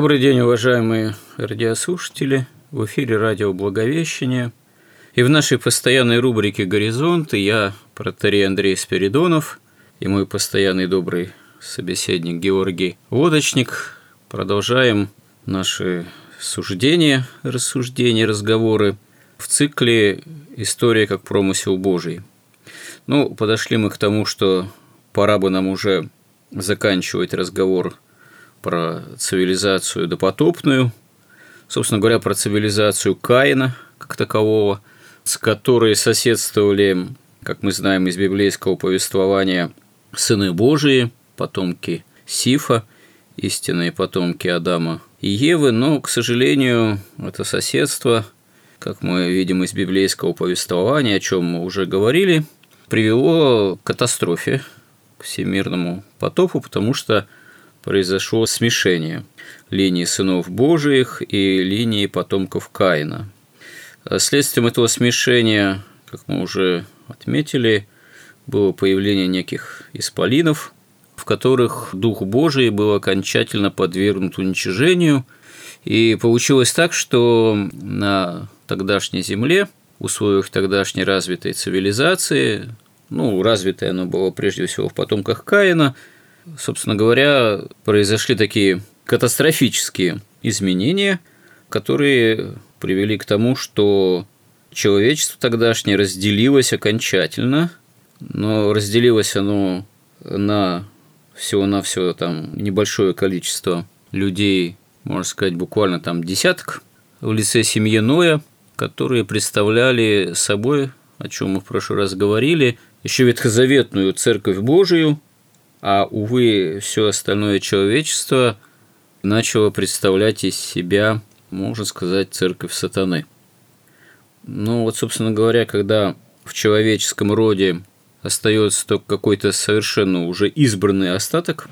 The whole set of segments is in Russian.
Добрый день, уважаемые радиослушатели. В эфире радио «Благовещение». И в нашей постоянной рубрике «Горизонты» я, протерей Андрей Спиридонов, и мой постоянный добрый собеседник Георгий Лодочник продолжаем наши суждения, рассуждения, разговоры в цикле «История как промысел Божий». Ну, подошли мы к тому, что пора бы нам уже заканчивать разговор про цивилизацию допотопную, собственно говоря, про цивилизацию Каина как такового, с которой соседствовали, как мы знаем из библейского повествования, сыны Божии, потомки Сифа, истинные потомки Адама и Евы, но, к сожалению, это соседство, как мы видим из библейского повествования, о чем мы уже говорили, привело к катастрофе, к всемирному потопу, потому что произошло смешение линии сынов Божиих и линии потомков Каина. Следствием этого смешения, как мы уже отметили, было появление неких исполинов, в которых Дух Божий был окончательно подвергнут уничижению, и получилось так, что на тогдашней земле, в условиях тогдашней развитой цивилизации, ну, развитое оно было прежде всего в потомках Каина – собственно говоря, произошли такие катастрофические изменения, которые привели к тому, что человечество тогдашнее разделилось окончательно, но разделилось оно на всего-навсего там небольшое количество людей, можно сказать, буквально там десяток в лице семьи Ноя, которые представляли собой, о чем мы в прошлый раз говорили, еще ветхозаветную Церковь Божию, а, увы, все остальное человечество начало представлять из себя, можно сказать, церковь сатаны. Ну вот, собственно говоря, когда в человеческом роде остается только какой-то совершенно уже избранный остаток,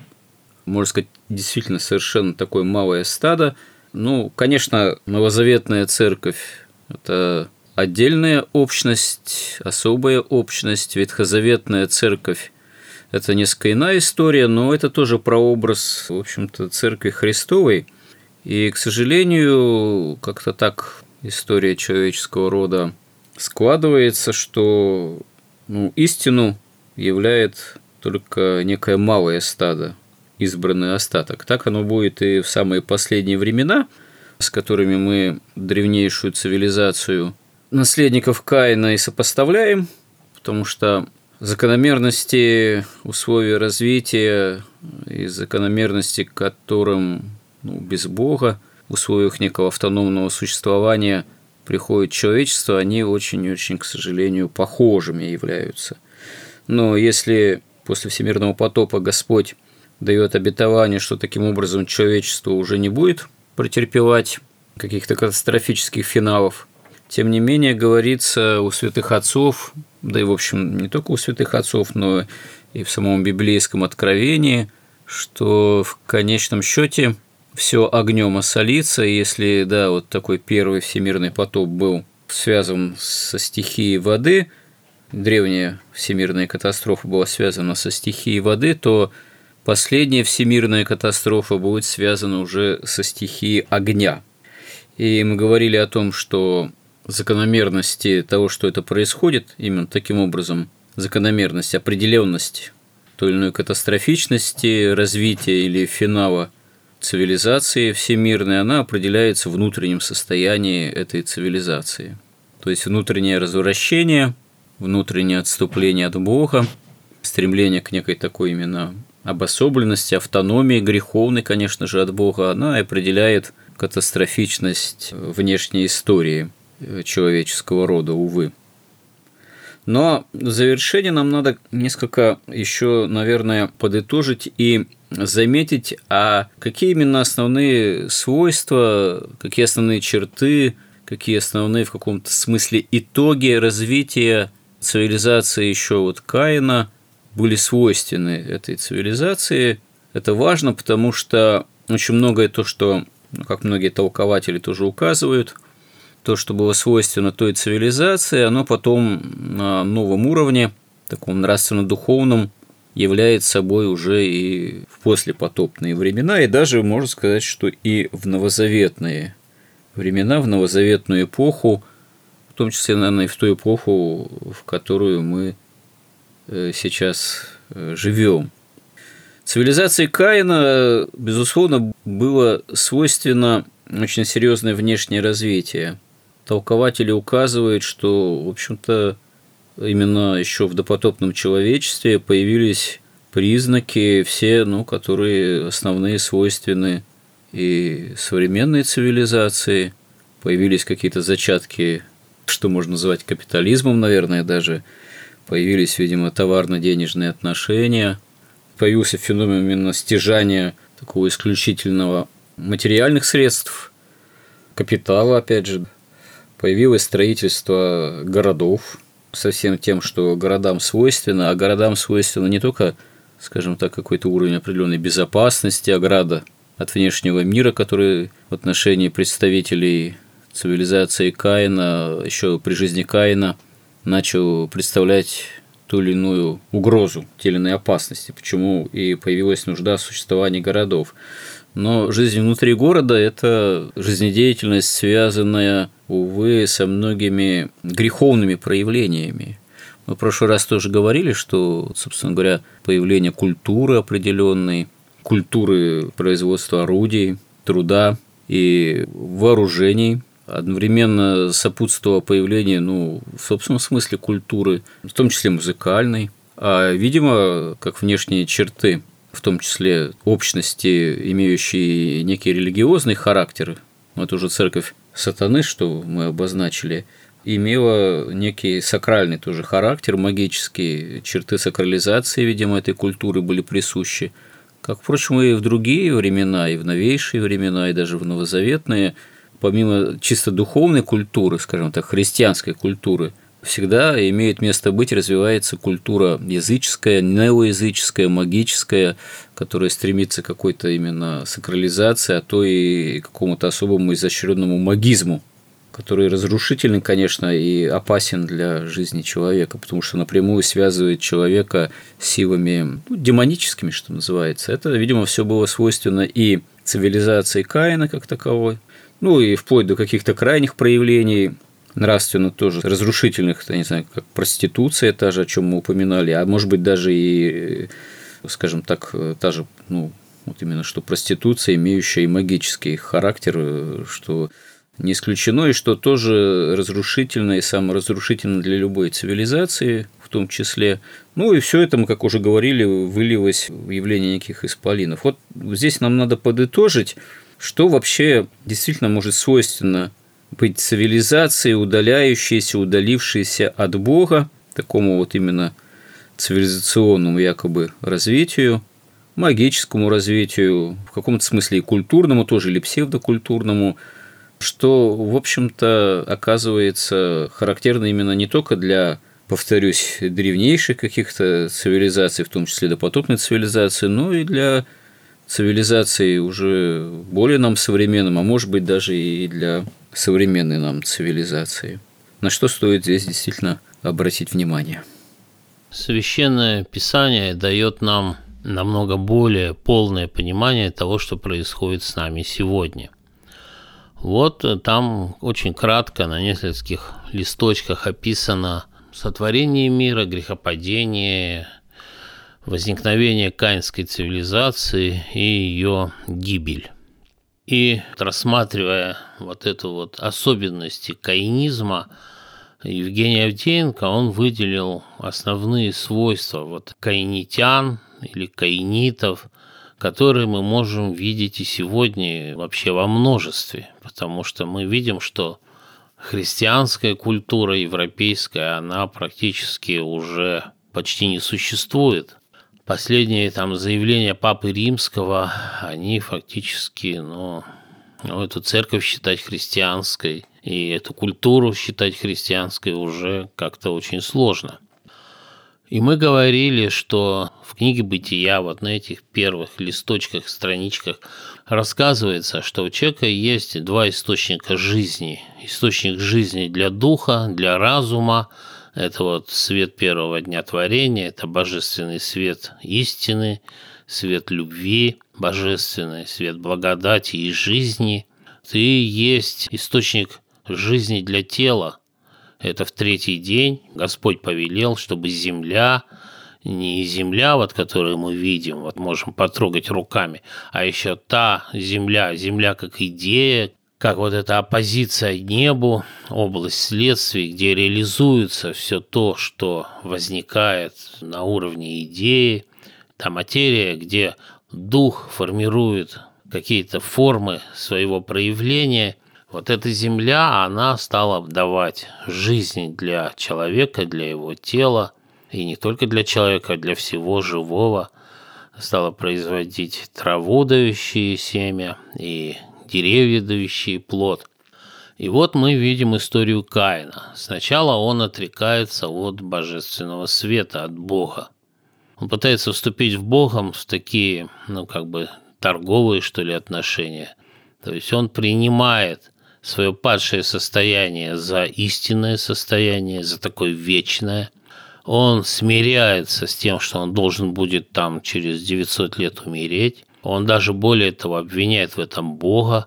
можно сказать, действительно совершенно такое малое стадо, ну, конечно, новозаветная церковь – это отдельная общность, особая общность, ветхозаветная церковь это несколько иная история, но это тоже прообраз, в общем-то, Церкви Христовой. И, к сожалению, как-то так история человеческого рода складывается, что ну, истину являет только некое малое стадо, избранный остаток. Так оно будет и в самые последние времена, с которыми мы древнейшую цивилизацию наследников Каина и сопоставляем, потому что закономерности условий развития и закономерности, которым ну, без Бога в условиях некого автономного существования приходит человечество, они очень-очень, к сожалению, похожими являются. Но если после всемирного потопа Господь дает обетование, что таким образом человечество уже не будет претерпевать каких-то катастрофических финалов, тем не менее, говорится у святых отцов, да и, в общем, не только у святых отцов, но и в самом библейском откровении, что в конечном счете все огнем осолится, если, да, вот такой первый всемирный потоп был связан со стихией воды, древняя всемирная катастрофа была связана со стихией воды, то последняя всемирная катастрофа будет связана уже со стихией огня. И мы говорили о том, что закономерности того, что это происходит, именно таким образом, закономерность, определенность той или иной катастрофичности, развития или финала цивилизации всемирной, она определяется внутренним состоянием этой цивилизации. То есть внутреннее развращение, внутреннее отступление от Бога, стремление к некой такой именно обособленности, автономии, греховной, конечно же, от Бога, она определяет катастрофичность внешней истории человеческого рода, увы. Но в завершение нам надо несколько еще, наверное, подытожить и заметить, а какие именно основные свойства, какие основные черты, какие основные в каком-то смысле итоги развития цивилизации еще вот Каина были свойственны этой цивилизации. Это важно, потому что очень многое то, что, ну, как многие толкователи тоже указывают, то, что было свойственно той цивилизации, оно потом на новом уровне, таком нравственно-духовном, является собой уже и в послепотопные времена, и даже, можно сказать, что и в новозаветные времена, в новозаветную эпоху, в том числе, наверное, и в ту эпоху, в которую мы э, сейчас э, живем. Цивилизации Каина, безусловно, было свойственно очень серьезное внешнее развитие. Толкователи указывают, что, в общем-то, именно еще в допотопном человечестве появились признаки все, ну, которые основные свойственны и современной цивилизации, появились какие-то зачатки, что можно назвать капитализмом, наверное, даже, появились, видимо, товарно-денежные отношения, появился феномен именно стяжания такого исключительного материальных средств, капитала, опять же, появилось строительство городов, со всем тем, что городам свойственно, а городам свойственно не только, скажем так, какой-то уровень определенной безопасности, ограда от внешнего мира, который в отношении представителей цивилизации Каина, еще при жизни Каина, начал представлять ту или иную угрозу, те или иные опасности, почему и появилась нужда в существовании городов. Но жизнь внутри города – это жизнедеятельность, связанная, увы, со многими греховными проявлениями. Мы в прошлый раз тоже говорили, что, собственно говоря, появление культуры определенной, культуры производства орудий, труда и вооружений одновременно сопутствовало появлению, ну, в собственном смысле культуры, в том числе музыкальной, а, видимо, как внешние черты в том числе общности, имеющие некий религиозный характер, это уже церковь сатаны, что мы обозначили, имела некий сакральный тоже характер, магические черты сакрализации, видимо, этой культуры были присущи. Как, впрочем, и в другие времена, и в новейшие времена, и даже в новозаветные, помимо чисто духовной культуры, скажем так, христианской культуры – всегда имеет место быть, развивается культура языческая, неоязыческая, магическая, которая стремится к какой-то именно сакрализации, а то и какому-то особому изощренному магизму, который разрушительный, конечно, и опасен для жизни человека, потому что напрямую связывает человека с силами ну, демоническими, что называется. Это, видимо, все было свойственно и цивилизации Каина как таковой, ну и вплоть до каких-то крайних проявлений нравственно тоже разрушительных, я не знаю, как проституция, та же, о чем мы упоминали, а может быть даже и, скажем так, та же, ну, вот именно что проституция, имеющая и магический характер, что не исключено, и что тоже разрушительно и саморазрушительно для любой цивилизации, в том числе. Ну и все это, мы, как уже говорили, вылилось в явление неких исполинов. Вот здесь нам надо подытожить, что вообще действительно может свойственно быть цивилизацией, удаляющейся, удалившейся от Бога, такому вот именно цивилизационному якобы развитию, магическому развитию, в каком-то смысле и культурному тоже, или псевдокультурному, что, в общем-то, оказывается характерно именно не только для, повторюсь, древнейших каких-то цивилизаций, в том числе допотопной цивилизации, но и для цивилизаций уже более нам современным, а может быть даже и для современной нам цивилизации. На что стоит здесь действительно обратить внимание? Священное Писание дает нам намного более полное понимание того, что происходит с нами сегодня. Вот там очень кратко на нескольких листочках описано сотворение мира, грехопадение, возникновение каинской цивилизации и ее гибель. И рассматривая вот эту вот особенности каинизма, Евгений Авдеенко, он выделил основные свойства вот каинитян или каинитов, которые мы можем видеть и сегодня вообще во множестве, потому что мы видим, что христианская культура европейская, она практически уже почти не существует. Последние там заявления Папы Римского, они фактически, ну, ну, эту церковь считать христианской и эту культуру считать христианской уже как-то очень сложно. И мы говорили, что в книге «Бытия», вот на этих первых листочках, страничках, рассказывается, что у человека есть два источника жизни. Источник жизни для духа, для разума. Это вот свет первого дня творения, это божественный свет истины, свет любви, божественный свет благодати и жизни. Ты есть источник жизни для тела, это в третий день Господь повелел, чтобы земля, не земля, вот которую мы видим, вот можем потрогать руками, а еще та земля, земля как идея, как вот эта оппозиция небу, область следствий, где реализуется все то, что возникает на уровне идеи, та материя, где дух формирует какие-то формы своего проявления – вот эта земля, она стала давать жизнь для человека, для его тела, и не только для человека, а для всего живого. Стала производить траву, дающие семя, и деревья, дающие плод. И вот мы видим историю Каина. Сначала он отрекается от божественного света, от Бога. Он пытается вступить в Богом в такие, ну, как бы торговые, что ли, отношения. То есть он принимает свое падшее состояние за истинное состояние, за такое вечное. Он смиряется с тем, что он должен будет там через 900 лет умереть. Он даже более того обвиняет в этом Бога.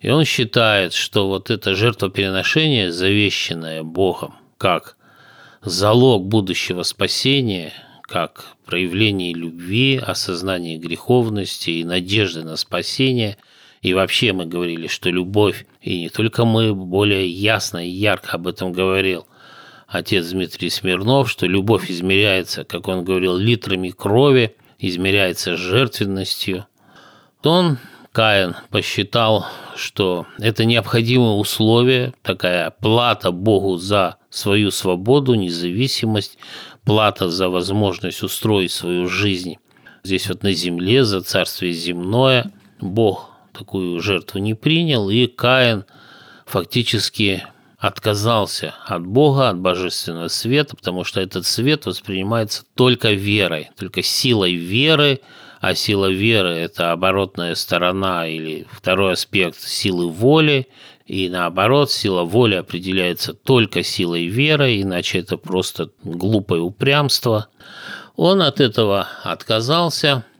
И он считает, что вот это жертвопереношение, завещанное Богом, как залог будущего спасения, как проявление любви, осознание греховности и надежды на спасение – и вообще мы говорили, что любовь, и не только мы, более ясно и ярко об этом говорил отец Дмитрий Смирнов, что любовь измеряется, как он говорил, литрами крови, измеряется жертвенностью. Он, Каин, посчитал, что это необходимое условие, такая плата Богу за свою свободу, независимость, плата за возможность устроить свою жизнь здесь вот на земле, за царствие земное. Бог такую жертву не принял, и Каин фактически отказался от Бога, от божественного света, потому что этот свет воспринимается только верой, только силой веры, а сила веры – это оборотная сторона или второй аспект силы воли, и наоборот, сила воли определяется только силой веры, иначе это просто глупое упрямство. Он от этого отказался –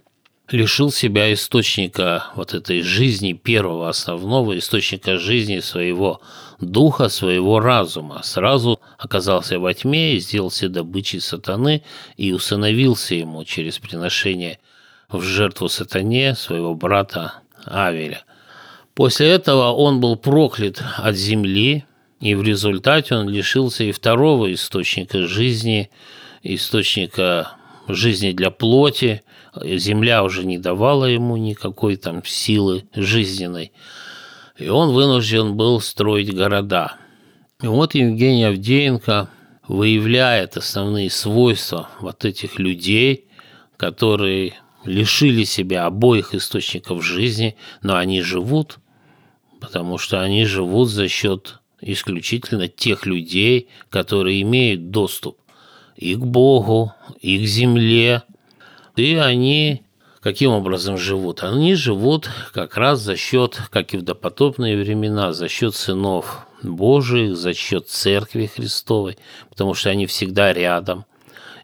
лишил себя источника вот этой жизни, первого основного источника жизни своего духа, своего разума. Сразу оказался во тьме и сделался добычей сатаны и усыновился ему через приношение в жертву сатане своего брата Авеля. После этого он был проклят от земли, и в результате он лишился и второго источника жизни, источника жизни для плоти, земля уже не давала ему никакой там силы жизненной, и он вынужден был строить города. И вот Евгений Авдеенко выявляет основные свойства вот этих людей, которые лишили себя обоих источников жизни, но они живут, потому что они живут за счет исключительно тех людей, которые имеют доступ и к Богу, и к земле, и они каким образом живут? Они живут как раз за счет, как и в допотопные времена, за счет сынов Божиих, за счет Церкви Христовой, потому что они всегда рядом.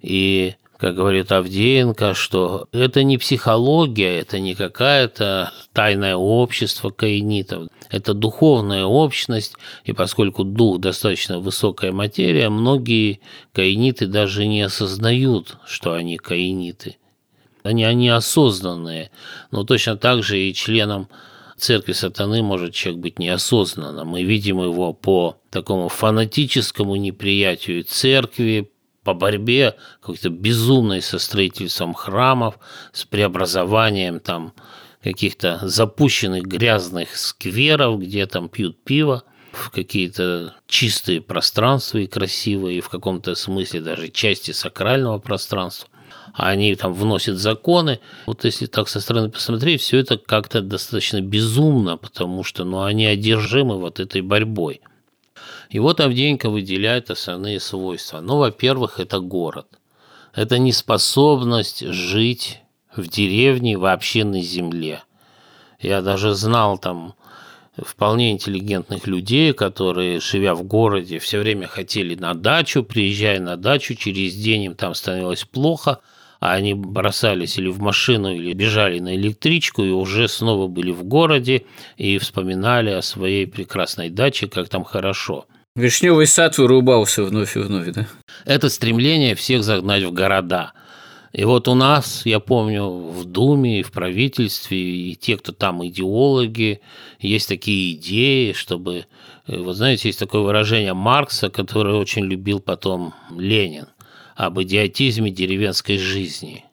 И как говорит Авдеенко, что это не психология, это не какая-то тайное общество каинитов, это духовная общность, и поскольку дух достаточно высокая материя, многие каиниты даже не осознают, что они каиниты. Они, они осознанные, но точно так же и членам церкви сатаны может человек быть неосознанным. Мы видим его по такому фанатическому неприятию церкви, по борьбе какой-то безумной со строительством храмов, с преобразованием там каких-то запущенных грязных скверов, где там пьют пиво, в какие-то чистые пространства и красивые, и в каком-то смысле даже части сакрального пространства. А они там вносят законы. Вот если так со стороны посмотреть, все это как-то достаточно безумно, потому что ну, они одержимы вот этой борьбой. И вот Авдеенко выделяет основные свойства. Ну, во-первых, это город. Это неспособность жить в деревне вообще на земле. Я даже знал там вполне интеллигентных людей, которые, живя в городе, все время хотели на дачу, приезжая на дачу, через день им там становилось плохо, а они бросались или в машину, или бежали на электричку, и уже снова были в городе и вспоминали о своей прекрасной даче, как там хорошо – Вишневый сад вырубался вновь и вновь, да? Это стремление всех загнать в города. И вот у нас, я помню, в Думе, и в правительстве, и те, кто там идеологи, есть такие идеи, чтобы... Э, вот знаете, есть такое выражение Маркса, которое очень любил потом Ленин, об идиотизме деревенской жизни.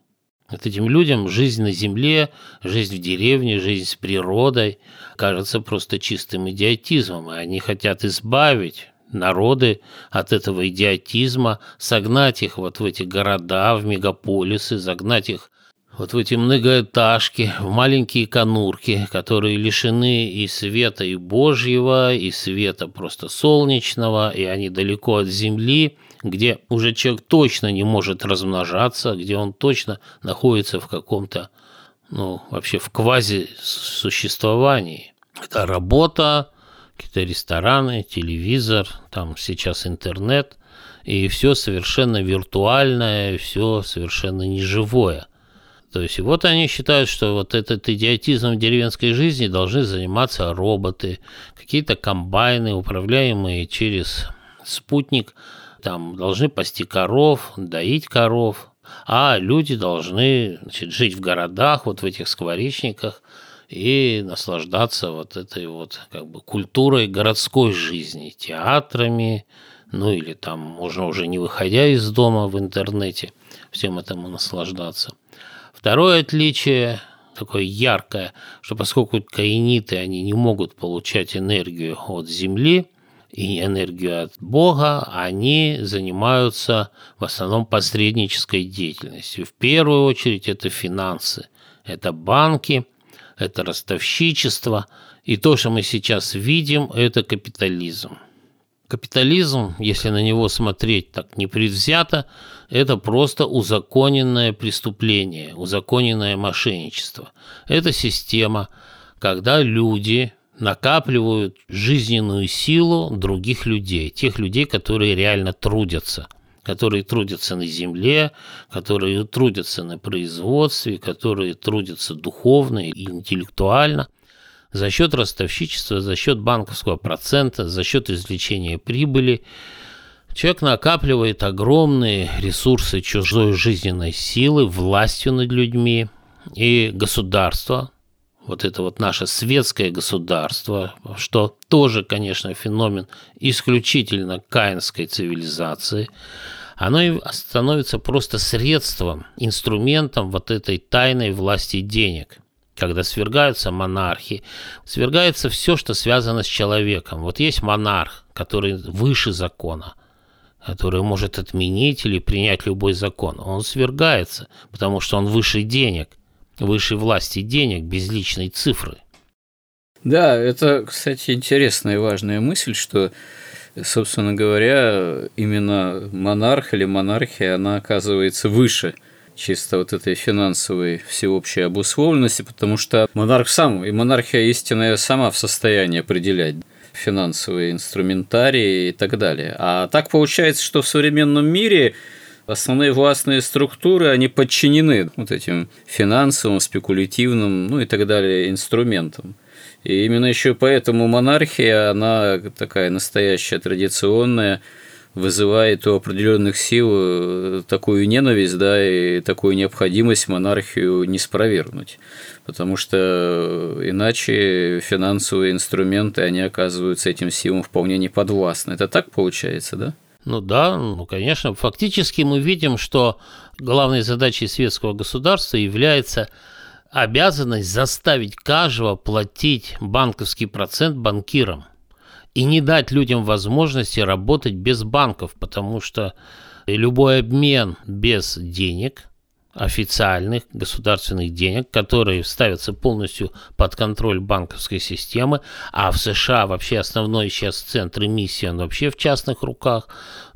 Вот этим людям жизнь на земле, жизнь в деревне, жизнь с природой кажется просто чистым идиотизмом, и они хотят избавить народы от этого идиотизма, согнать их вот в эти города, в мегаполисы, загнать их вот в эти многоэтажки, в маленькие конурки, которые лишены и света и Божьего, и света просто солнечного, и они далеко от земли, где уже человек точно не может размножаться, где он точно находится в каком-то, ну, вообще в квази-существовании. Это работа, какие-то рестораны, телевизор, там сейчас интернет, и все совершенно виртуальное, все совершенно неживое. То есть вот они считают, что вот этот идиотизм деревенской жизни должны заниматься роботы, какие-то комбайны, управляемые через спутник, там должны пасти коров, доить коров, а люди должны значит, жить в городах, вот в этих скворечниках, и наслаждаться вот этой вот как бы культурой городской жизни, театрами, ну или там можно уже не выходя из дома в интернете всем этому наслаждаться. Второе отличие такое яркое, что поскольку каиниты, они не могут получать энергию от Земли и энергию от Бога, они занимаются в основном посреднической деятельностью. В первую очередь это финансы, это банки – это ростовщичество, и то, что мы сейчас видим, это капитализм. Капитализм, если на него смотреть так непредвзято, это просто узаконенное преступление, узаконенное мошенничество. Это система, когда люди накапливают жизненную силу других людей, тех людей, которые реально трудятся – которые трудятся на земле, которые трудятся на производстве, которые трудятся духовно и интеллектуально, за счет ростовщичества, за счет банковского процента, за счет извлечения прибыли. Человек накапливает огромные ресурсы чужой жизненной силы, властью над людьми, и государство, вот это вот наше светское государство, что тоже, конечно, феномен исключительно каинской цивилизации, оно и становится просто средством, инструментом вот этой тайной власти денег – когда свергаются монархи, свергается все, что связано с человеком. Вот есть монарх, который выше закона, который может отменить или принять любой закон. Он свергается, потому что он выше денег, выше власти денег, без личной цифры. Да, это, кстати, интересная и важная мысль, что собственно говоря, именно монарх или монархия, она оказывается выше чисто вот этой финансовой всеобщей обусловленности, потому что монарх сам, и монархия истинная сама в состоянии определять финансовые инструментарии и так далее. А так получается, что в современном мире Основные властные структуры, они подчинены вот этим финансовым, спекулятивным, ну и так далее инструментам. И именно еще поэтому монархия, она такая настоящая, традиционная, вызывает у определенных сил э, такую ненависть, да, и такую необходимость монархию не спровергнуть. Потому что иначе финансовые инструменты, они оказываются этим силам вполне неподвластны. Это так получается, да? Ну да, ну конечно. Фактически мы видим, что главной задачей светского государства является обязанность заставить каждого платить банковский процент банкирам – и не дать людям возможности работать без банков, потому что любой обмен без денег, официальных государственных денег, которые ставятся полностью под контроль банковской системы, а в США вообще основной сейчас центр эмиссии, он вообще в частных руках,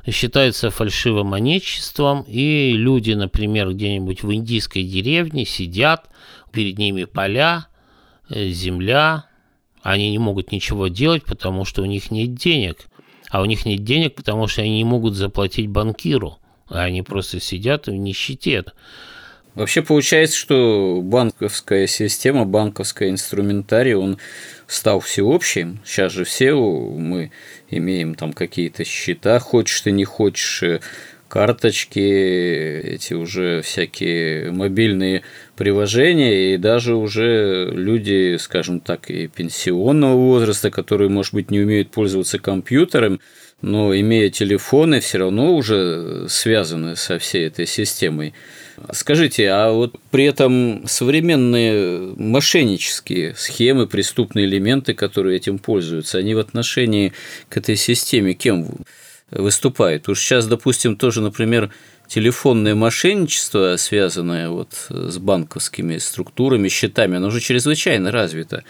считается фальшивомонетчеством, и люди, например, где-нибудь в индийской деревне сидят, перед ними поля, э, земля, они не могут ничего делать, потому что у них нет денег. А у них нет денег, потому что они не могут заплатить банкиру. А они просто сидят в нищете. Вообще получается, что банковская система, банковская инструментарий, он стал всеобщим. Сейчас же все мы имеем там какие-то счета, хочешь ты не хочешь, э, карточки, эти уже всякие мобильные приложения, и даже уже люди, скажем так, и пенсионного возраста, которые, может быть, не умеют пользоваться компьютером, но имея телефоны, все равно уже связаны со всей этой системой. Скажите, а вот при этом современные мошеннические схемы, преступные элементы, которые этим пользуются, они в отношении к этой системе кем выступает. Уж сейчас, допустим, тоже, например, телефонное мошенничество, связанное вот с банковскими структурами, счетами, оно уже чрезвычайно развито.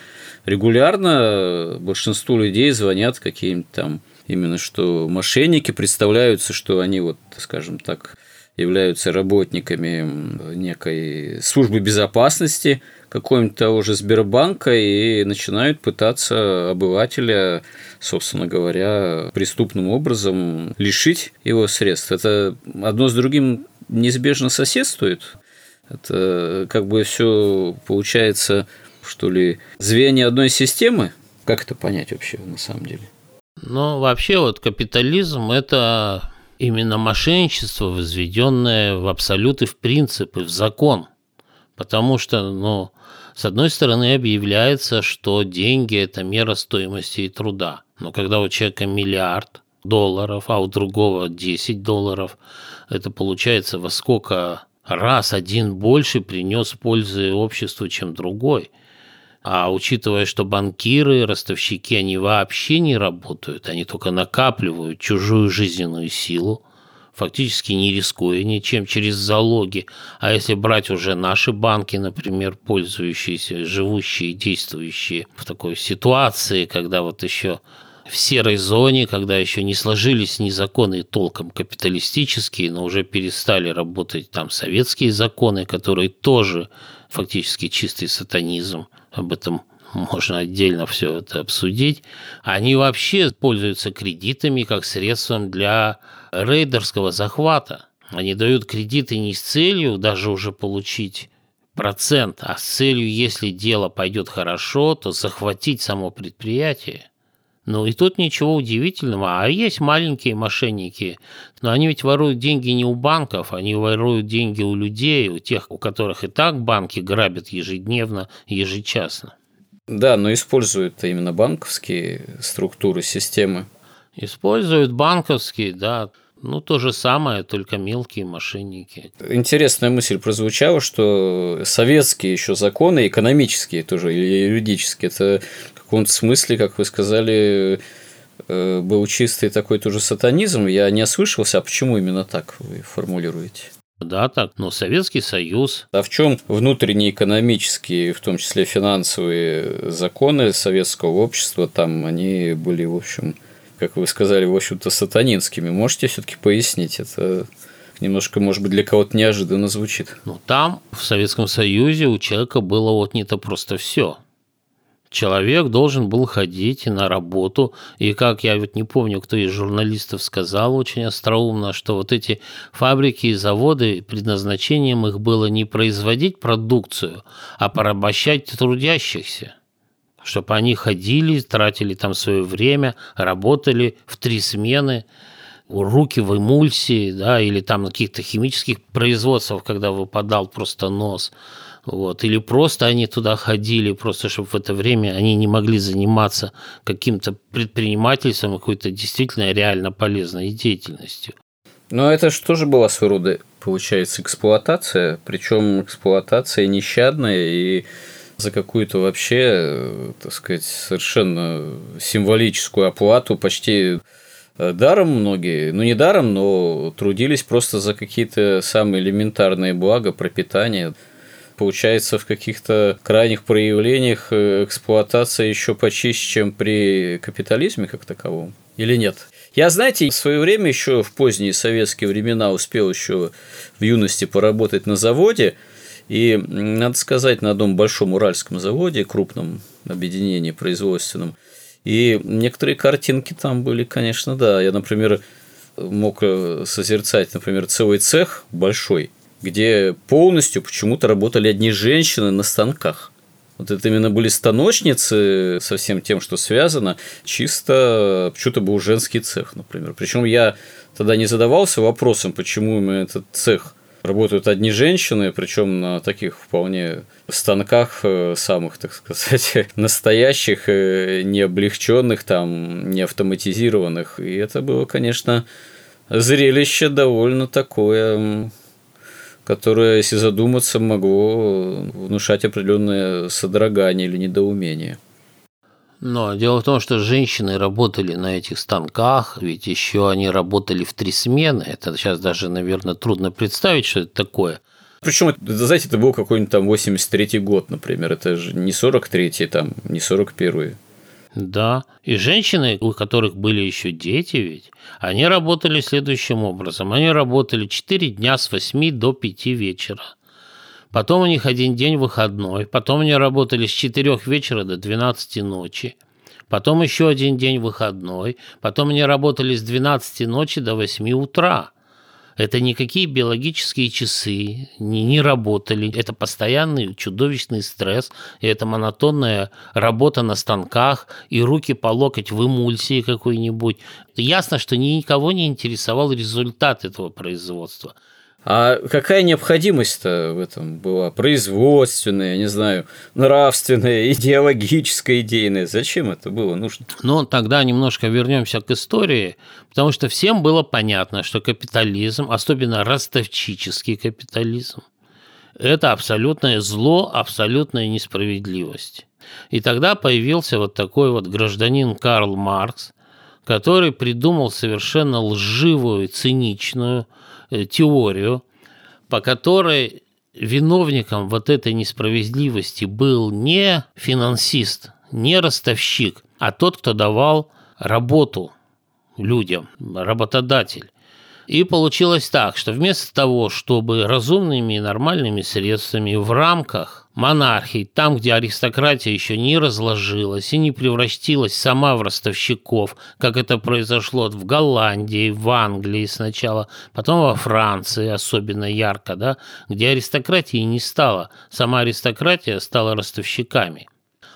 Регулярно большинству людей звонят какие-нибудь там именно что мошенники представляются, что они вот, скажем так, являются работниками некой службы безопасности какого-нибудь того же Сбербанка и начинают пытаться обывателя, собственно говоря, преступным образом лишить его средств. Это одно с другим неизбежно соседствует. Это как бы все получается, что ли, звенья одной системы. Как это понять вообще на самом деле? Ну, вообще вот капитализм – это именно мошенничество, возведенное в абсолюты, в принципы, в закон. Потому что, ну, с одной стороны, объявляется, что деньги – это мера стоимости и труда. Но когда у человека миллиард долларов, а у другого 10 долларов, это получается во сколько раз один больше принес пользы обществу, чем другой. А учитывая, что банкиры, ростовщики, они вообще не работают, они только накапливают чужую жизненную силу, фактически не рискуя ничем через залоги. А если брать уже наши банки, например, пользующиеся, живущие, действующие в такой ситуации, когда вот еще в серой зоне, когда еще не сложились ни законы толком капиталистические, но уже перестали работать там советские законы, которые тоже фактически чистый сатанизм об этом можно отдельно все это обсудить, они вообще пользуются кредитами как средством для рейдерского захвата. Они дают кредиты не с целью даже уже получить процент, а с целью, если дело пойдет хорошо, то захватить само предприятие. Ну и тут ничего удивительного. А есть маленькие мошенники. Но они ведь воруют деньги не у банков, они воруют деньги у людей, у тех, у которых и так банки грабят ежедневно, ежечасно. Да, но используют именно банковские структуры, системы. Используют банковские, да. Ну, то же самое, только мелкие мошенники. Интересная мысль прозвучала, что советские еще законы, экономические тоже, или юридические, это каком-то смысле, как вы сказали, э, был чистый такой тоже сатанизм. Я не ослышался, а почему именно так вы формулируете? Да, так, но Советский Союз. А в чем внутренние экономические, в том числе финансовые законы советского общества, там они были, в общем, как вы сказали, в общем-то, сатанинскими. Можете все-таки пояснить это? Немножко, может быть, для кого-то неожиданно звучит. Ну, там, в Советском Союзе, у человека было отнято просто все человек должен был ходить на работу. И как я вот не помню, кто из журналистов сказал очень остроумно, что вот эти фабрики и заводы, предназначением их было не производить продукцию, а порабощать трудящихся чтобы они ходили, тратили там свое время, работали в три смены, руки в эмульсии, да, или там на каких-то химических производствах, когда выпадал просто нос – вот. Или просто они туда ходили, просто чтобы в это время они не могли заниматься каким-то предпринимательством, какой-то действительно реально полезной деятельностью. Но это же тоже была своего рода, получается, эксплуатация, причем эксплуатация нещадная и за какую-то вообще, так сказать, совершенно символическую оплату почти э, даром многие, ну не даром, но трудились просто за какие-то самые элементарные блага, пропитание получается в каких-то крайних проявлениях э, эксплуатация еще почище, чем при капитализме как таковом? Или нет? Я, знаете, в свое время еще в поздние советские времена успел еще в юности поработать на заводе, и, надо сказать, на одном большом уральском заводе, крупном объединении производственном, и некоторые картинки там были, конечно, да. Я, например, мог э, созерцать, например, целый цех большой – где полностью почему-то работали одни женщины на станках. Вот это именно были станочницы со всем тем, что связано, чисто почему-то был женский цех, например. Причем я тогда не задавался вопросом, почему именно этот цех работают одни женщины, причем на таких вполне станках э, самых, так сказать, настоящих, э, не облегченных, там, не автоматизированных. И это было, конечно, зрелище довольно такое которое, если задуматься, могло внушать определенное содрогание или недоумение. Но дело в том, что женщины работали на этих станках, ведь еще они работали в три смены. Это сейчас даже, наверное, трудно представить, что это такое. Причем, знаете, это был какой-нибудь там 83-й год, например. Это же не 43-й, там, не 41-й. Да, и женщины, у которых были еще дети ведь, они работали следующим образом. Они работали 4 дня с 8 до 5 вечера. Потом у них один день выходной. Потом они работали с 4 вечера до 12 ночи. Потом еще один день выходной. Потом они работали с 12 ночи до 8 утра. Это никакие биологические часы не, не работали. Это постоянный чудовищный стресс. И это монотонная работа на станках и руки по локоть в эмульсии какой-нибудь. Ясно, что никого не интересовал результат этого производства. А какая необходимость-то в этом была? Производственная, не знаю, нравственная, идеологическая, идейная. Зачем это было нужно? Ну, тогда немножко вернемся к истории, потому что всем было понятно, что капитализм, особенно ростовчический капитализм, это абсолютное зло, абсолютная несправедливость. И тогда появился вот такой вот гражданин Карл Маркс, который придумал совершенно лживую, циничную теорию, по которой виновником вот этой несправедливости был не финансист, не ростовщик, а тот, кто давал работу людям, работодатель. И получилось так, что вместо того, чтобы разумными и нормальными средствами в рамках монархии, там, где аристократия еще не разложилась и не превратилась сама в ростовщиков, как это произошло в Голландии, в Англии сначала, потом во Франции особенно ярко, да, где аристократии не стало, сама аристократия стала ростовщиками.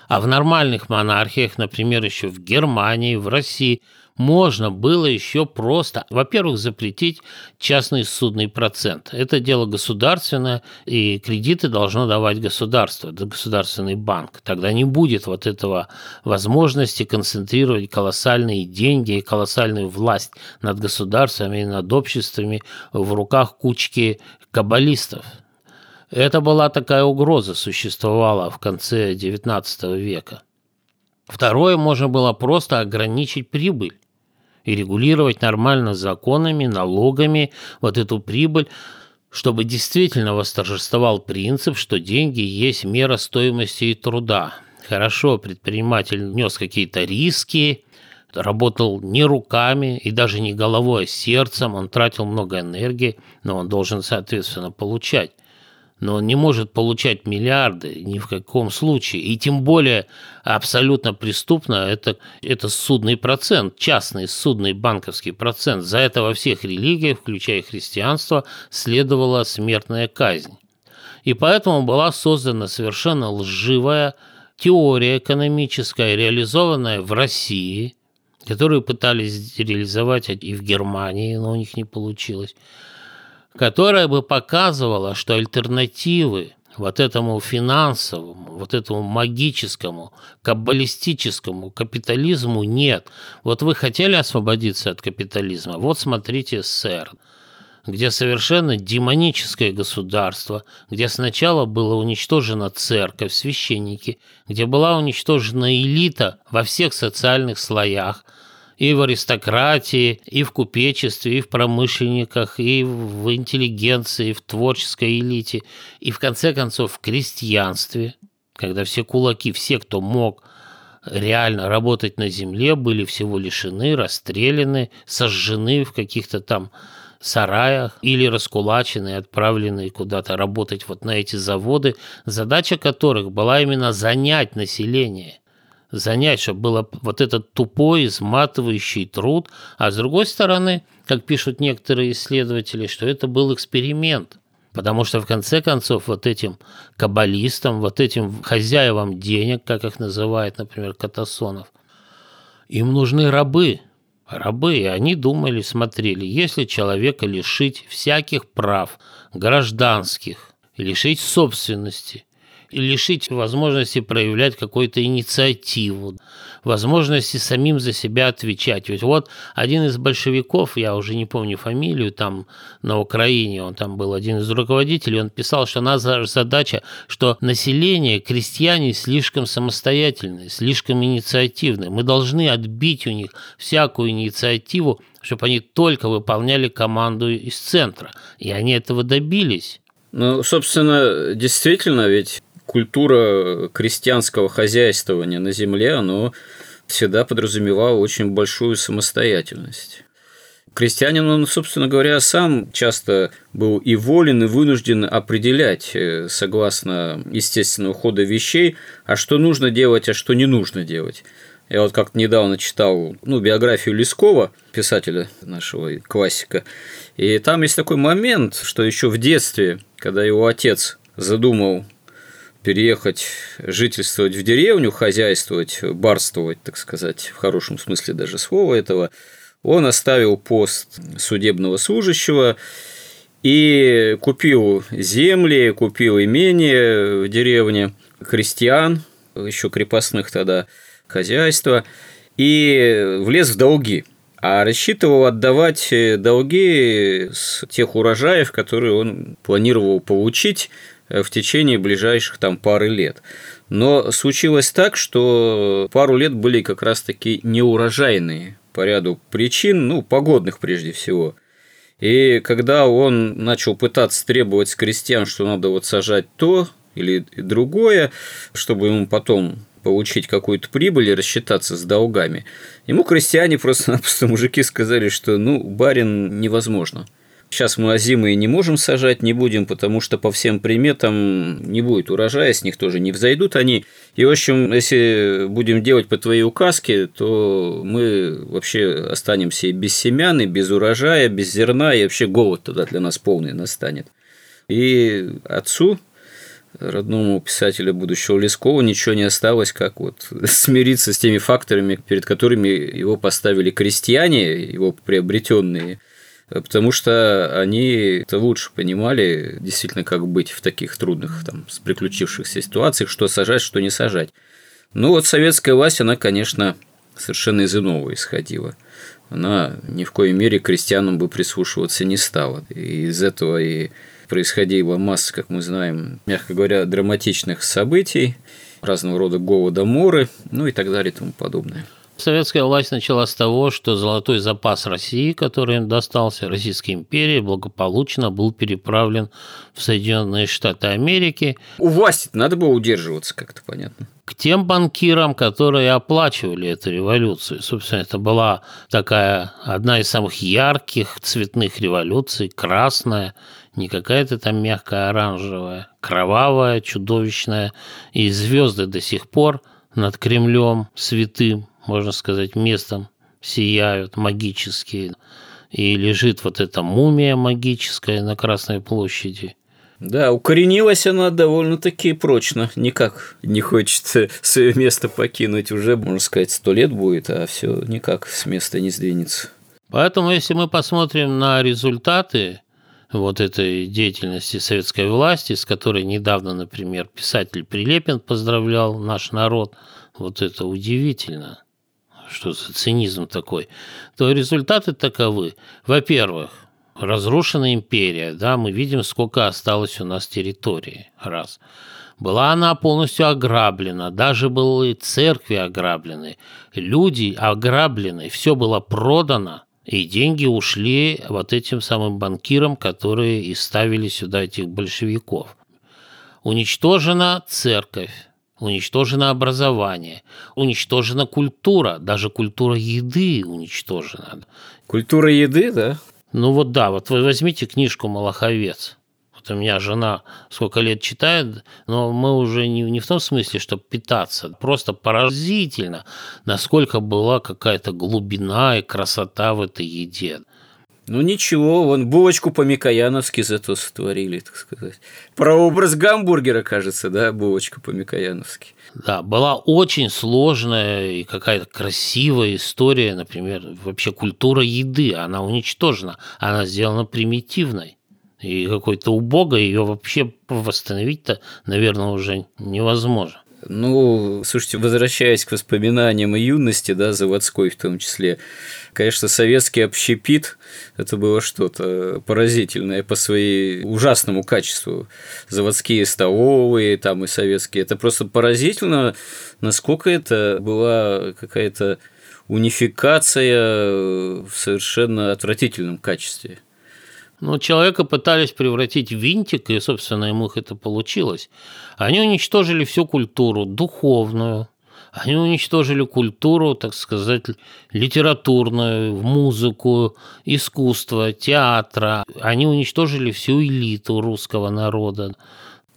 А в нормальных монархиях, например, еще в Германии, в России – можно было еще просто, во-первых, запретить частный судный процент. Это дело государственное, и кредиты должно давать государство, государственный банк. Тогда не будет вот этого возможности концентрировать колоссальные деньги и колоссальную власть над государствами и над обществами в руках кучки каббалистов. Это была такая угроза, существовала в конце XIX века. Второе, можно было просто ограничить прибыль и регулировать нормально законами, налогами вот эту прибыль, чтобы действительно восторжествовал принцип, что деньги есть мера стоимости и труда. Хорошо, предприниматель нес какие-то риски, работал не руками и даже не головой, а сердцем, он тратил много энергии, но он должен, соответственно, получать. Но он не может получать миллиарды ни в каком случае. И тем более абсолютно преступно это, это судный процент, частный судный банковский процент. За это во всех религиях, включая христианство, следовала смертная казнь. И поэтому была создана совершенно лживая теория экономическая, реализованная в России, которую пытались реализовать и в Германии, но у них не получилось которая бы показывала, что альтернативы вот этому финансовому, вот этому магическому, каббалистическому капитализму нет. Вот вы хотели освободиться от капитализма? Вот смотрите СССР, где совершенно демоническое государство, где сначала была уничтожена церковь, священники, где была уничтожена элита во всех социальных слоях – и в аристократии, и в купечестве, и в промышленниках, и в интеллигенции, и в творческой элите, и в конце концов в крестьянстве, когда все кулаки, все, кто мог реально работать на земле, были всего лишены, расстреляны, сожжены в каких-то там сараях или раскулачены, отправлены куда-то работать вот на эти заводы, задача которых была именно занять население – занять, чтобы было вот этот тупой, изматывающий труд, а с другой стороны, как пишут некоторые исследователи, что это был эксперимент, потому что в конце концов вот этим каббалистам, вот этим хозяевам денег, как их называет, например, Катасонов, им нужны рабы, рабы, и они думали, смотрели, если человека лишить всяких прав гражданских, лишить собственности, и лишить возможности проявлять какую-то инициативу, возможности самим за себя отвечать. Ведь вот один из большевиков, я уже не помню фамилию, там на Украине, он там был один из руководителей, он писал, что наша задача, что население, крестьяне слишком самостоятельные, слишком инициативные. Мы должны отбить у них всякую инициативу, чтобы они только выполняли команду из центра. И они этого добились. Ну, собственно, действительно, ведь культура крестьянского хозяйствования на земле, оно всегда подразумевало очень большую самостоятельность. Крестьянин, он, собственно говоря, сам часто был и волен, и вынужден определять, э, согласно естественного хода вещей, а что нужно делать, а что не нужно делать. Я вот как-то недавно читал ну, биографию Лескова, писателя нашего классика, и там есть такой момент, что еще в детстве, когда его отец задумал переехать жительствовать в деревню, хозяйствовать, барствовать, так сказать, в хорошем смысле даже слова этого, он оставил пост судебного служащего и купил земли, купил имение в деревне, крестьян, еще крепостных тогда, хозяйства, и влез в долги – а рассчитывал отдавать долги с тех урожаев, которые он планировал получить Э, в течение ближайших там пары лет. Но случилось так, что пару лет были как раз-таки неурожайные по ряду причин, ну, погодных прежде всего. И когда он начал пытаться требовать с крестьян, что надо вот сажать то или другое, чтобы ему потом получить какую-то прибыль и рассчитаться с долгами, ему крестьяне просто-напросто мужики сказали, что ну, барин невозможно – Сейчас мы озимые не можем сажать, не будем, потому что по всем приметам не будет урожая, с них тоже не взойдут они. И, в общем, если будем делать по твоей указке, то мы вообще останемся и без семян, и без урожая, без зерна, и вообще голод тогда для нас полный настанет. И отцу, родному писателю будущего Лескова ничего не осталось, как вот смириться с теми факторами, перед которыми его поставили крестьяне, его приобретенные потому что они это лучше понимали действительно, как быть в таких трудных, там, приключившихся ситуациях, что сажать, что не сажать. Ну вот советская власть, она, конечно, совершенно из иного исходила. Она ни в коей мере крестьянам бы прислушиваться не стала. И из этого и происходила масса, как мы знаем, мягко говоря, драматичных событий, разного рода голода, моры, ну и так далее и тому подобное. Советская власть начала с того, что золотой запас России, который им достался Российской империи, благополучно был переправлен в Соединенные Штаты Америки. У власти надо было удерживаться, как-то понятно. К тем банкирам, которые оплачивали эту революцию. Собственно, это была такая одна из самых ярких цветных революций, красная, не какая-то там мягкая оранжевая, кровавая, чудовищная, и звезды до сих пор над Кремлем святым, можно сказать, местом сияют магические. И лежит вот эта мумия магическая на Красной площади. Да, укоренилась она довольно-таки прочно. Никак не хочет свое место покинуть. Уже, можно сказать, сто лет будет, а все никак с места не сдвинется. Поэтому, если мы посмотрим на результаты вот этой деятельности советской власти, с которой недавно, например, писатель Прилепин поздравлял наш народ, вот это удивительно, что за цинизм такой, то результаты таковы. Во-первых, разрушена империя, да, мы видим, сколько осталось у нас территории, раз. Была она полностью ограблена, даже были церкви ограблены, люди ограблены, все было продано, и деньги ушли вот этим самым банкирам, которые и ставили сюда этих большевиков. Уничтожена церковь, уничтожено образование, уничтожена культура, даже культура еды уничтожена. Культура еды, да? Ну вот да, вот вы возьмите книжку «Малаховец». Вот у меня жена сколько лет читает, но мы уже не, не в том смысле, чтобы питаться. Просто поразительно, насколько была какая-то глубина и красота в этой еде. Ну ничего, вон булочку по-микояновски зато сотворили, так сказать. Про образ гамбургера, кажется, да, булочка по-микояновски. Да, была очень сложная и какая-то красивая история, например, вообще культура еды, она уничтожена, она сделана примитивной. И какой-то убогой ее вообще восстановить-то, наверное, уже невозможно. Ну, слушайте, возвращаясь к воспоминаниям и юности, да, заводской в том числе, конечно, советский общепит – это было что-то поразительное по своей ужасному качеству. Заводские столовые там и советские – это просто поразительно, насколько это была какая-то унификация в совершенно отвратительном качестве. Ну, человека пытались превратить в винтик, и, собственно, ему это получилось. Они уничтожили всю культуру, духовную, они уничтожили культуру, так сказать, литературную, музыку, искусство, театра. Они уничтожили всю элиту русского народа.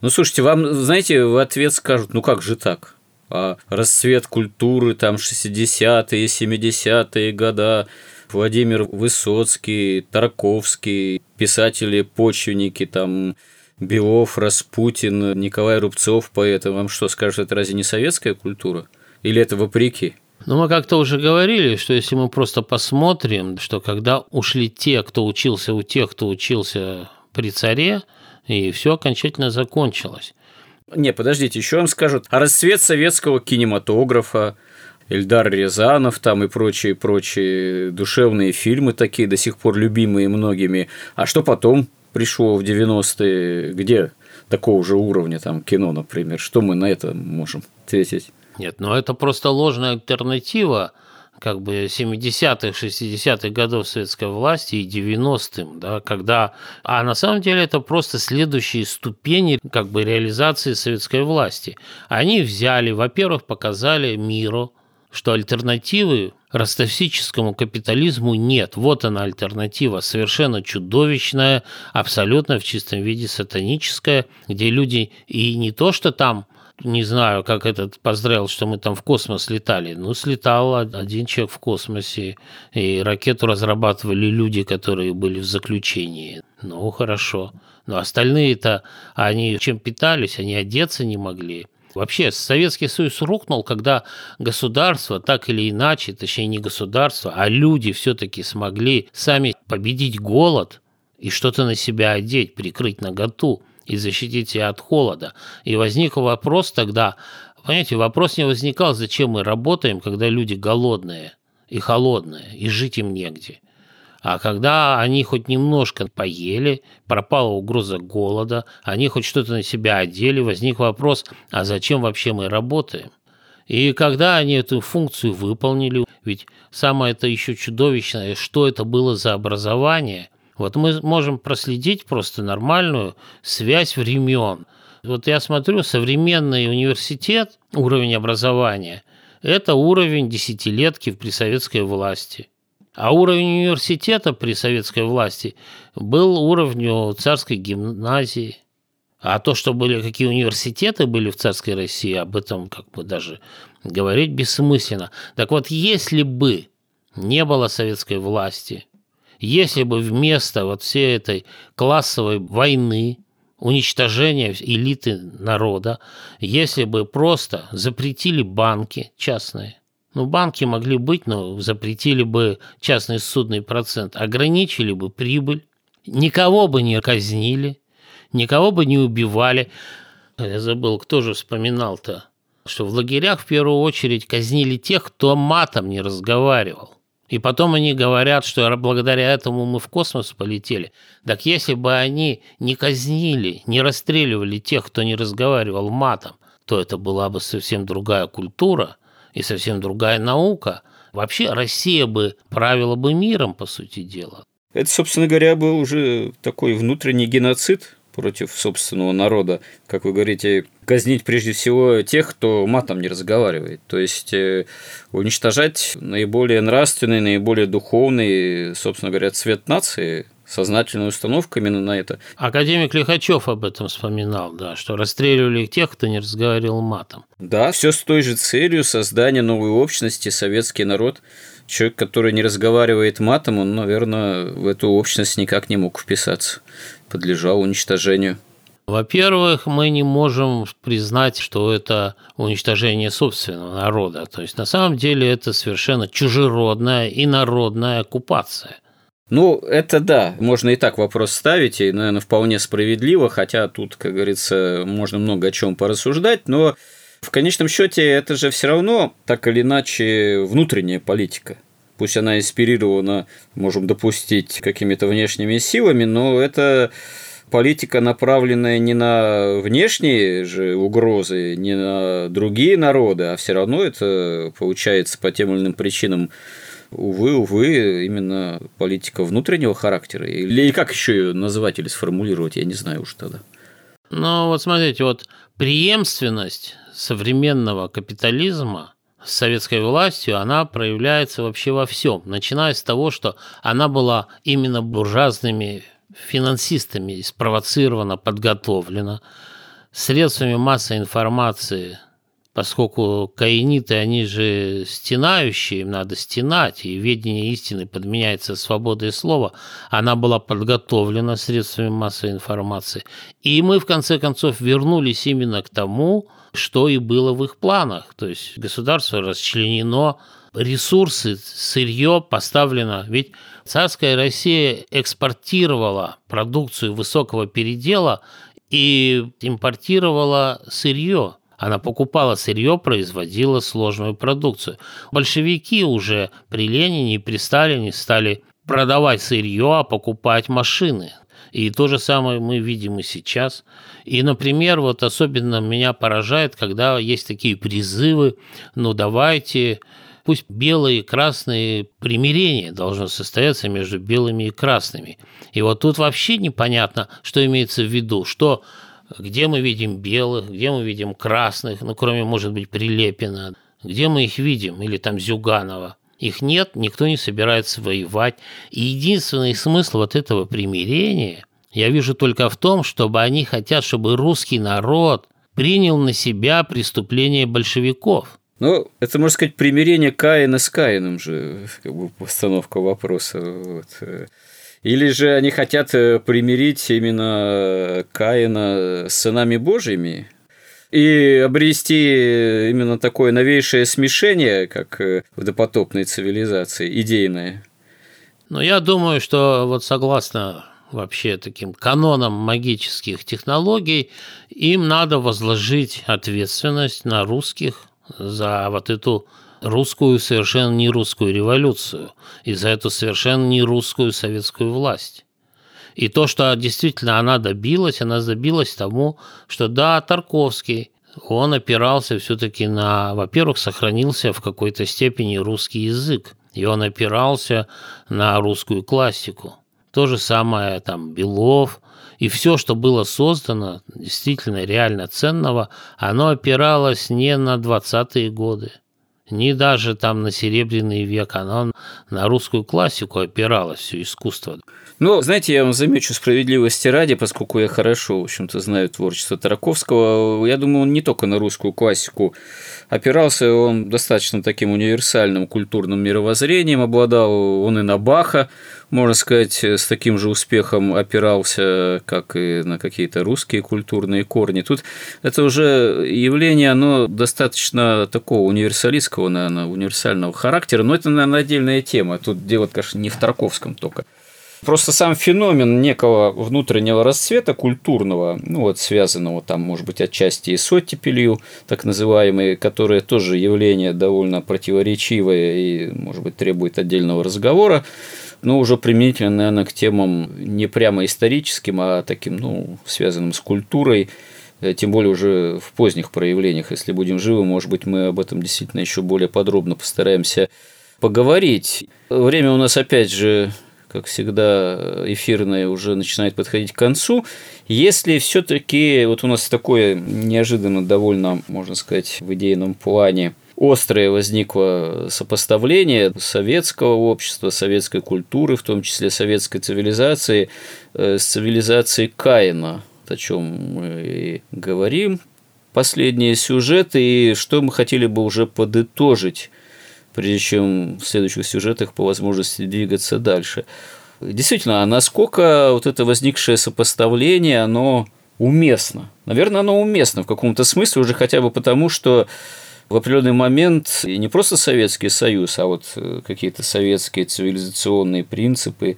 Ну, слушайте, вам, знаете, в ответ скажут, ну как же так? А расцвет культуры, там, 60-е, 70-е года, Владимир Высоцкий, Тарковский, писатели-почвенники, там, Белов, Распутин, Николай Рубцов, поэты, вам что, скажут, это разве не советская культура? Или это вопреки? Ну, мы как-то уже говорили, что если мы просто посмотрим, что когда ушли те, кто учился у тех, кто учился при царе, и все окончательно закончилось. Не, подождите, еще вам скажут, а расцвет советского кинематографа, Эльдар Рязанов там и прочие-прочие душевные фильмы такие, до сих пор любимые многими. А что потом пришло в 90-е? Где такого же уровня там кино, например? Что мы на это можем ответить? Нет, но это просто ложная альтернатива как бы 70-х, 60-х годов советской власти и 90-м, да, когда... А на самом деле это просто следующие ступени как бы реализации советской власти. Они взяли, во-первых, показали миру, что альтернативы ростовсическому капитализму нет. Вот она альтернатива, совершенно чудовищная, абсолютно в чистом виде сатаническая, где люди и не то, что там не знаю, как этот поздравил, что мы там в космос летали. Ну, слетал один человек в космосе, и ракету разрабатывали люди, которые были в заключении. Ну, хорошо. Но остальные-то, они чем питались, они одеться не могли. Вообще Советский Союз рухнул, когда государство так или иначе, точнее не государство, а люди все-таки смогли сами победить голод и что-то на себя одеть, прикрыть наготу и защитить себя от холода. И возник вопрос тогда, понимаете, вопрос не возникал, зачем мы работаем, когда люди голодные и холодные, и жить им негде. А когда они хоть немножко поели, пропала угроза голода, они хоть что-то на себя одели, возник вопрос, а зачем вообще мы работаем? И когда они эту функцию выполнили, ведь самое это еще чудовищное, что это было за образование, вот мы можем проследить просто нормальную связь времен. Вот я смотрю, современный университет, уровень образования, это уровень десятилетки при советской власти. А уровень университета при советской власти был уровню царской гимназии. А то, что были какие университеты были в царской России, об этом как бы даже говорить бессмысленно. Так вот, если бы не было советской власти, если бы вместо вот всей этой классовой войны, уничтожения элиты народа, если бы просто запретили банки частные, ну, банки могли быть, но запретили бы частный судный процент, ограничили бы прибыль, никого бы не казнили, никого бы не убивали. Я забыл, кто же вспоминал-то, что в лагерях в первую очередь казнили тех, кто матом не разговаривал. И потом они говорят, что благодаря этому мы в космос полетели. Так если бы они не казнили, не расстреливали тех, кто не разговаривал матом, то это была бы совсем другая культура и совсем другая наука. Вообще Россия бы правила бы миром, по сути дела. Это, собственно говоря, был уже такой внутренний геноцид против собственного народа, как вы говорите, казнить прежде всего тех, кто матом не разговаривает, то есть э, уничтожать наиболее нравственный, наиболее духовный, собственно говоря, цвет нации, сознательная установка именно на это. Академик Лихачев об этом вспоминал, да, что расстреливали тех, кто не разговаривал матом. Да, все с той же целью создания новой общности, советский народ. Человек, который не разговаривает матом, он, наверное, в эту общность никак не мог вписаться подлежал уничтожению? Во-первых, мы не можем признать, что это уничтожение собственного народа. То есть на самом деле это совершенно чужеродная и народная оккупация. Ну, это да, можно и так вопрос ставить, и, наверное, вполне справедливо, хотя тут, как говорится, можно много о чем порассуждать, но в конечном счете это же все равно так или иначе внутренняя политика. Пусть она инспирирована, можем допустить, какими-то внешними силами, но это политика, направленная не на внешние же угрозы, не на другие народы, а все равно это получается по тем или иным причинам увы, увы, именно политика внутреннего характера. Или как еще ее называть или сформулировать, я не знаю уж тогда. Ну, вот смотрите, вот преемственность современного капитализма с советской властью, она проявляется вообще во всем, начиная с того, что она была именно буржуазными финансистами спровоцирована, подготовлена, средствами массовой информации, поскольку каиниты, они же стенающие, им надо стенать, и ведение истины подменяется свободой слова, она была подготовлена средствами массовой информации. И мы, в конце концов, вернулись именно к тому, что и было в их планах. То есть государство расчленено, ресурсы, сырье поставлено. Ведь царская Россия экспортировала продукцию высокого передела и импортировала сырье. Она покупала сырье, производила сложную продукцию. Большевики уже при Ленине и при Сталине стали продавать сырье, а покупать машины. И то же самое мы видим и сейчас. И, например, вот особенно меня поражает, когда есть такие призывы, ну давайте, пусть белые и красные примирения должно состояться между белыми и красными. И вот тут вообще непонятно, что имеется в виду, что где мы видим белых, где мы видим красных, ну, кроме, может быть, Прилепина, где мы их видим, или там Зюганова. Их нет, никто не собирается воевать. И единственный смысл вот этого примирения я вижу только в том, чтобы они хотят, чтобы русский народ принял на себя преступление большевиков. Ну, это, можно сказать, примирение Каина с Каином же, как бы постановка вопроса. Вот. Или же они хотят э, примирить именно Каина с сынами Божьими, и обрести именно такое новейшее смешение, как э, в допотопной цивилизации, идейное. Но я думаю, что вот согласно вообще таким канонам магических технологий, им надо возложить ответственность на русских за вот эту русскую совершенно не русскую революцию и за эту совершенно не русскую советскую власть. И то, что действительно она добилась, она добилась тому, что да, Тарковский, он опирался все-таки на, во-первых, сохранился в какой-то степени русский язык, и он опирался на русскую классику. То же самое там Белов, и все, что было создано, действительно реально ценного, оно опиралось не на 20-е годы, ни даже там на Серебряный век, оно на русскую классику опиралось все искусство. Ну, знаете, я вам замечу справедливости ради, поскольку я хорошо, в общем-то, знаю творчество Тараковского. Я думаю, он не только на русскую классику опирался, он достаточно таким универсальным культурным мировоззрением обладал. Он и на Баха, можно сказать, с таким же успехом опирался, как и на какие-то русские культурные корни. Тут это уже явление, оно достаточно такого универсалистского, наверное, универсального характера, но это, наверное, отдельная тема. Тут дело, конечно, не в Тарковском только. Просто сам феномен некого внутреннего расцвета культурного, ну вот связанного там, может быть, отчасти и с оттепелью, так называемой, которое тоже явление довольно противоречивое и, может быть, требует отдельного разговора, но уже применительно, наверное, к темам не прямо историческим, а таким, ну, связанным с культурой, э, тем более уже в поздних проявлениях. Если будем живы, может быть, мы об этом действительно еще более подробно постараемся поговорить. Время у нас опять же как всегда, эфирное уже начинает подходить к концу. Если все-таки вот у нас такое неожиданно довольно, можно сказать, в идейном плане острое возникло сопоставление советского общества, советской культуры, в том числе советской цивилизации, э, с цивилизацией Каина, о чем мы и говорим. Последние сюжеты, и что мы хотели бы уже подытожить прежде чем в следующих сюжетах по возможности двигаться дальше. Действительно, а насколько вот это возникшее сопоставление, оно уместно? Наверное, оно уместно в каком-то смысле уже хотя бы потому, что в определенный момент и не просто Советский Союз, а вот э, какие-то советские цивилизационные принципы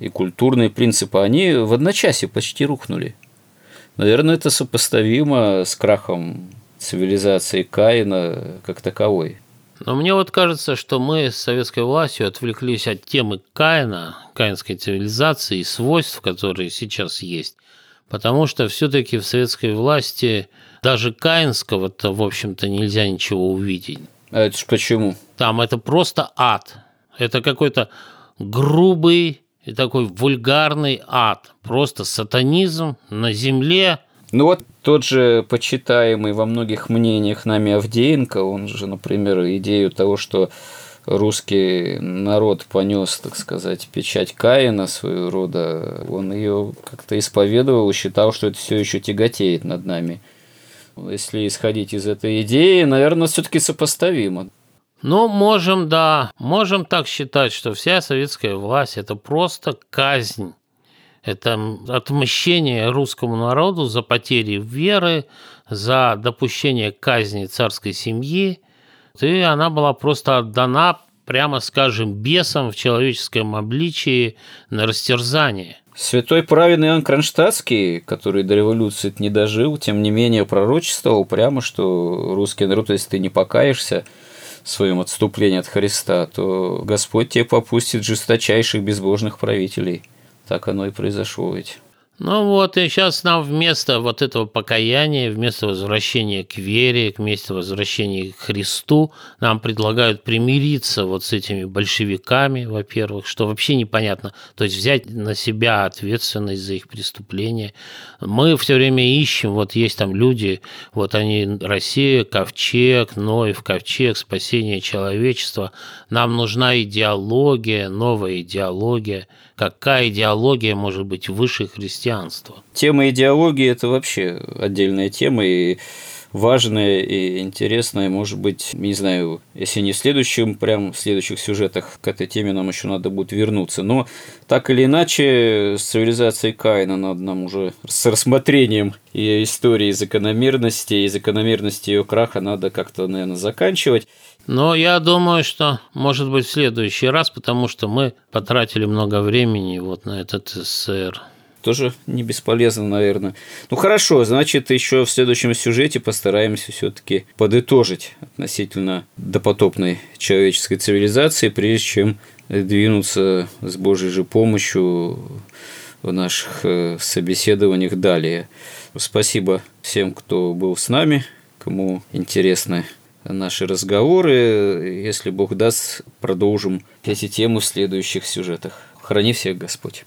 и культурные принципы, они в одночасье почти рухнули. Наверное, это сопоставимо с крахом цивилизации Каина как таковой. Но мне вот кажется, что мы с советской властью отвлеклись от темы Каина, каинской цивилизации и свойств, которые сейчас есть, потому что все-таки в советской власти даже каинского-то, в общем-то, нельзя ничего увидеть. А это ж почему? Там это просто ад. Это какой-то грубый и такой вульгарный ад. Просто сатанизм на земле. Ну вот тот же почитаемый во многих мнениях нами Авдеенко, он же, например, идею того, что русский народ понес, так сказать, печать Каина своего рода, он ее как-то исповедовал считал, что это все еще тяготеет над нами. Если исходить из этой идеи, наверное, все-таки сопоставимо. Ну, можем, да, можем так считать, что вся советская власть – это просто казнь это отмщение русскому народу за потери веры, за допущение казни царской семьи. И она была просто отдана, прямо скажем, бесам в человеческом обличии на растерзание. Святой праведный Иоанн Кронштадтский, который до революции не дожил, тем не менее пророчествовал прямо, что русский народ, если ты не покаешься своем отступлении от Христа, то Господь тебе попустит жесточайших безбожных правителей – так оно и произошло ведь. Ну вот, и сейчас нам вместо вот этого покаяния, вместо возвращения к вере, вместо возвращения к Христу, нам предлагают примириться вот с этими большевиками, во-первых, что вообще непонятно. То есть взять на себя ответственность за их преступления. Мы все время ищем, вот есть там люди, вот они, Россия, Ковчег, Ноев, Ковчег, спасение человечества. Нам нужна идеология, новая идеология. Какая идеология может быть выше христианства? Тема идеологии – это вообще отдельная тема, и важная и интересная, может быть, не знаю, если не в следующем, прям в следующих сюжетах к этой теме нам еще надо будет вернуться. Но так или иначе, с цивилизацией Каина надо нам уже с рассмотрением ее истории закономерности и закономерности ее краха надо как-то, наверное, заканчивать. Но я думаю, что может быть в следующий раз, потому что мы потратили много времени вот на этот СССР. Тоже не бесполезно, наверное. Ну хорошо, значит, еще в следующем сюжете постараемся все-таки подытожить относительно допотопной человеческой цивилизации, прежде чем двинуться с Божьей же помощью в наших э, собеседованиях далее. Спасибо всем, кто был с нами, кому интересны наши разговоры. Если Бог даст, продолжим эти темы в следующих сюжетах. Храни всех Господь.